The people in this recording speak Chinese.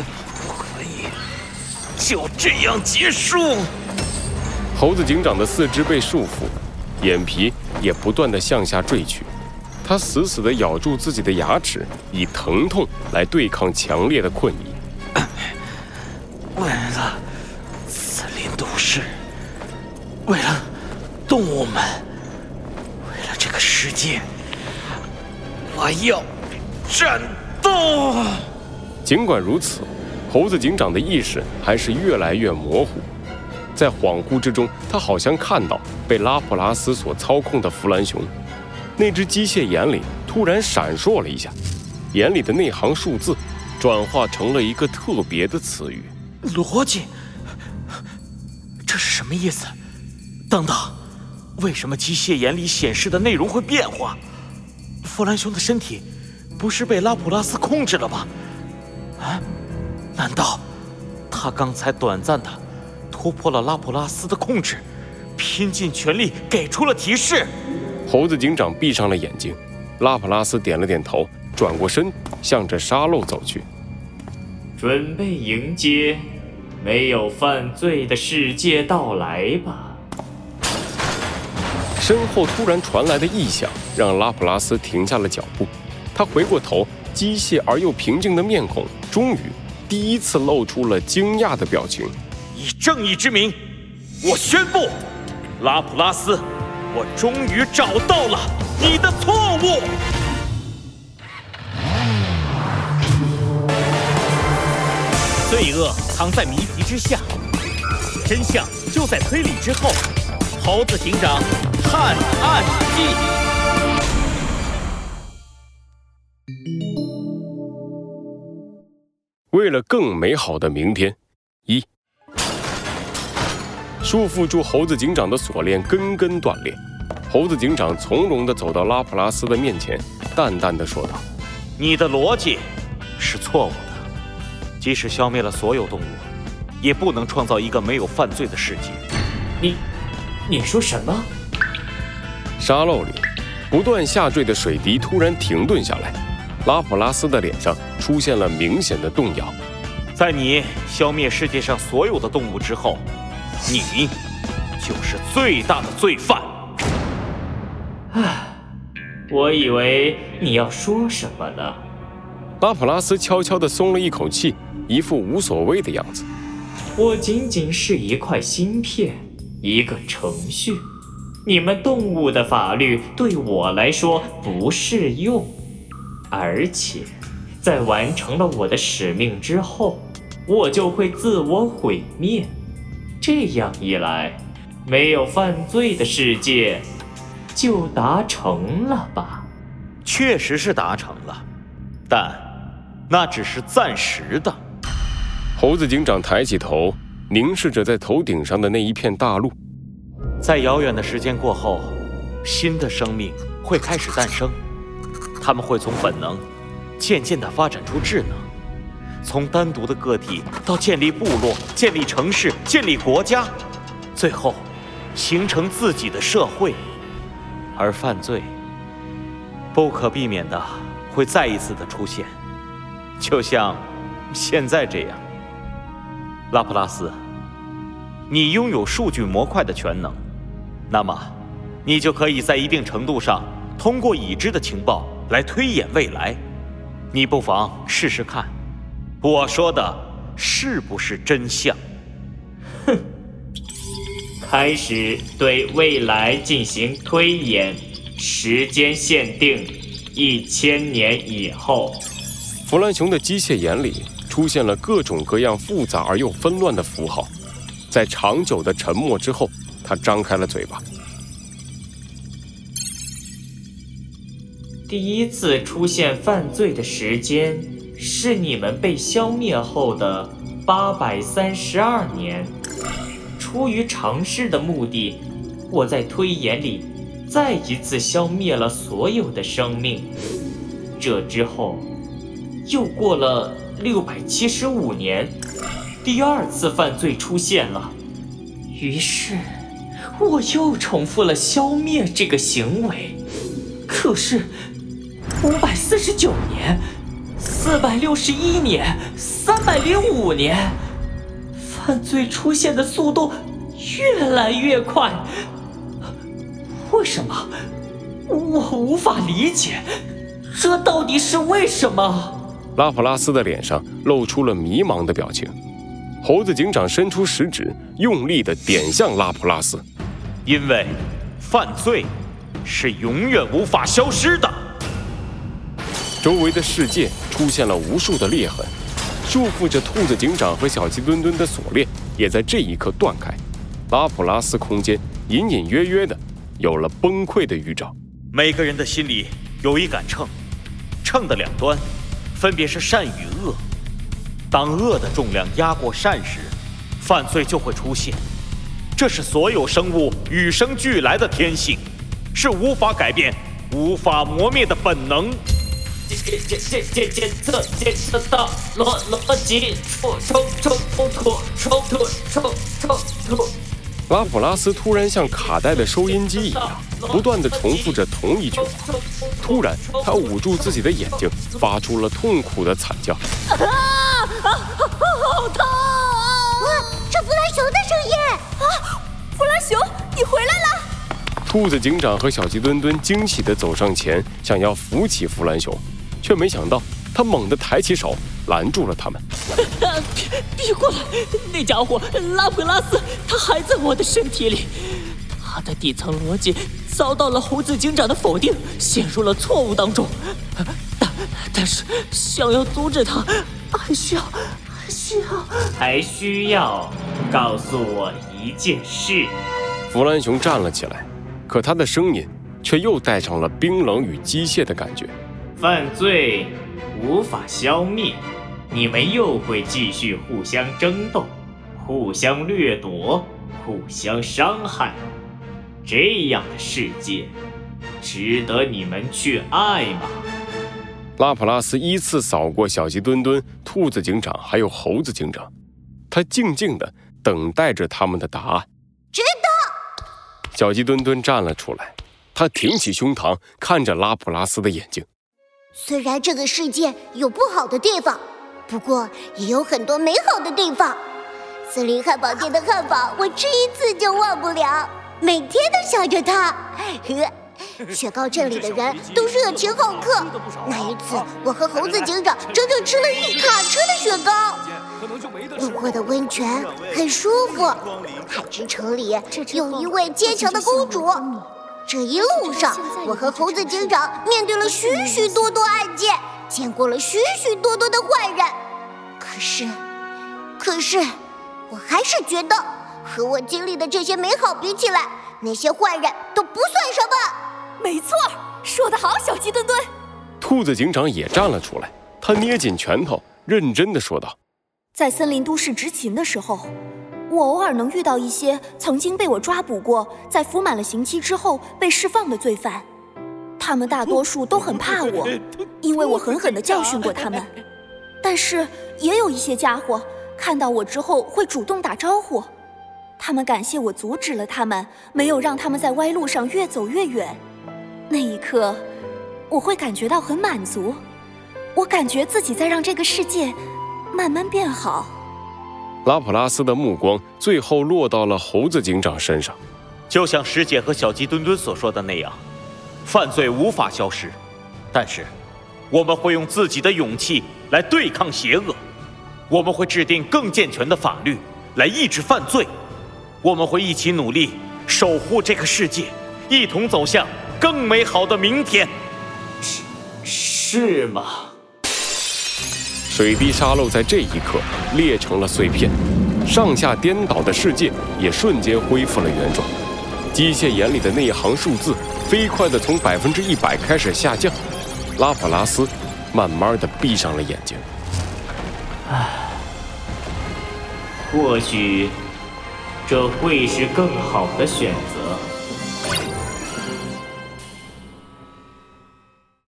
不可以就这样结束。猴子警长的四肢被束缚，眼皮也不断的向下坠去。他死死地咬住自己的牙齿，以疼痛来对抗强烈的困意。为了森林都市，为了动物们，为了这个世界，我要战斗！尽管如此，猴子警长的意识还是越来越模糊。在恍惚之中，他好像看到被拉普拉斯所操控的弗兰熊。那只机械眼里突然闪烁了一下，眼里的那行数字转化成了一个特别的词语——逻辑。这是什么意思？等等，为什么机械眼里显示的内容会变化？弗兰熊的身体不是被拉普拉斯控制了吗？啊？难道他刚才短暂的突破了拉普拉斯的控制，拼尽全力给出了提示？猴子警长闭上了眼睛，拉普拉斯点了点头，转过身，向着沙漏走去，准备迎接没有犯罪的世界到来吧。身后突然传来的异响让拉普拉斯停下了脚步，他回过头，机械而又平静的面孔终于第一次露出了惊讶的表情。以正义之名，我宣布，拉普拉斯。我终于找到了你的错误。罪恶藏在谜题之下，真相就在推理之后。猴子警长探案记。为了更美好的明天，一。束缚住猴子警长的锁链根根断裂，猴子警长从容地走到拉普拉斯的面前，淡淡地说道：“你的逻辑是错误的，即使消灭了所有动物，也不能创造一个没有犯罪的世界。”你，你说什么？沙漏里，不断下坠的水滴突然停顿下来，拉普拉斯的脸上出现了明显的动摇。在你消灭世界上所有的动物之后。你就是最大的罪犯。唉，我以为你要说什么呢？拉普拉斯悄悄地松了一口气，一副无所谓的样子。我仅仅是一块芯片，一个程序。你们动物的法律对我来说不适用，而且，在完成了我的使命之后，我就会自我毁灭。这样一来，没有犯罪的世界就达成了吧？确实是达成了，但那只是暂时的。猴子警长抬起头，凝视着在头顶上的那一片大陆。在遥远的时间过后，新的生命会开始诞生，他们会从本能渐渐地发展出智能。从单独的个体到建立部落、建立城市、建立国家，最后形成自己的社会，而犯罪不可避免的会再一次的出现，就像现在这样。拉普拉斯，你拥有数据模块的全能，那么你就可以在一定程度上通过已知的情报来推演未来。你不妨试试看。我说的是不是真相？哼！开始对未来进行推演，时间限定一千年以后。弗兰熊的机械眼里出现了各种各样复杂而又纷乱的符号，在长久的沉默之后，他张开了嘴巴。第一次出现犯罪的时间。是你们被消灭后的八百三十二年。出于尝试的目的，我在推演里再一次消灭了所有的生命。这之后，又过了六百七十五年，第二次犯罪出现了。于是，我又重复了消灭这个行为。可是，五百四十九年。四百六十一年，三百零五年，犯罪出现的速度越来越快。为什么？我无法理解，这到底是为什么？拉普拉斯的脸上露出了迷茫的表情。猴子警长伸出食指，用力的点向拉普拉斯，因为犯罪是永远无法消失的。周围的世界出现了无数的裂痕，束缚着兔子警长和小鸡墩墩的锁链也在这一刻断开。拉普拉斯空间隐隐约约的有了崩溃的预兆。每个人的心里有一杆秤，秤的两端分别是善与恶。当恶的重量压过善时，犯罪就会出现。这是所有生物与生俱来的天性，是无法改变、无法磨灭的本能。检检检检测检测到逻逻辑冲冲冲冲突冲突冲冲突。拉普拉斯突然像卡带的收音机一样，不断地重复着同一句话。突然，他捂住自己的眼睛，发出了痛苦的惨叫。啊啊啊！好痛！哇，这弗兰熊的声音！啊，弗兰熊，你回来了！兔子警长和小鸡墩墩惊喜地走上前，想要扶起弗兰熊。却没想到，他猛地抬起手拦住了他们。别 别过来！那家伙拉普拉斯，他还在我的身体里。他的底层逻辑遭到了猴子警长的否定，陷入了错误当中。但 但是，想要阻止他，还需要还需要还需要告诉我一件事。弗兰熊站了起来，可他的声音却又带上了冰冷与机械的感觉。犯罪无法消灭，你们又会继续互相争斗、互相掠夺、互相伤害。这样的世界，值得你们去爱吗？拉普拉斯依次扫过小鸡墩墩、兔子警长还有猴子警长，他静静的等待着他们的答案。值得。小鸡墩墩站了出来，他挺起胸膛，看着拉普拉斯的眼睛。虽然这个世界有不好的地方，不过也有很多美好的地方。森林汉堡店的汉堡，我吃一次就忘不了，每天都想着它。雪糕镇里的人都热情好客。那一次，我和猴子警长整整吃了一卡车的雪糕。路过的温泉很舒服。海之城里有一位坚强的公主。这一路上，我和猴子警长面对了许许多多案件，见过了许许多多的坏人。可是，可是，我还是觉得和我经历的这些美好比起来，那些坏人都不算什么。没错，说得好，小鸡墩墩。兔子警长也站了出来，他捏紧拳头，认真的说道：“在森林都市执勤的时候。”我偶尔能遇到一些曾经被我抓捕过，在服满了刑期之后被释放的罪犯，他们大多数都很怕我，因为我狠狠地教训过他们。但是也有一些家伙看到我之后会主动打招呼，他们感谢我阻止了他们，没有让他们在歪路上越走越远。那一刻，我会感觉到很满足，我感觉自己在让这个世界慢慢变好。拉普拉斯的目光最后落到了猴子警长身上，就像师姐和小鸡墩墩所说的那样，犯罪无法消失，但是我们会用自己的勇气来对抗邪恶，我们会制定更健全的法律来抑制犯罪，我们会一起努力守护这个世界，一同走向更美好的明天。是是吗？水滴沙漏在这一刻裂成了碎片，上下颠倒的世界也瞬间恢复了原状。机械眼里的那一行数字飞快地从百分之一百开始下降。拉普拉斯慢慢地闭上了眼睛。唉，或许这会是更好的选择。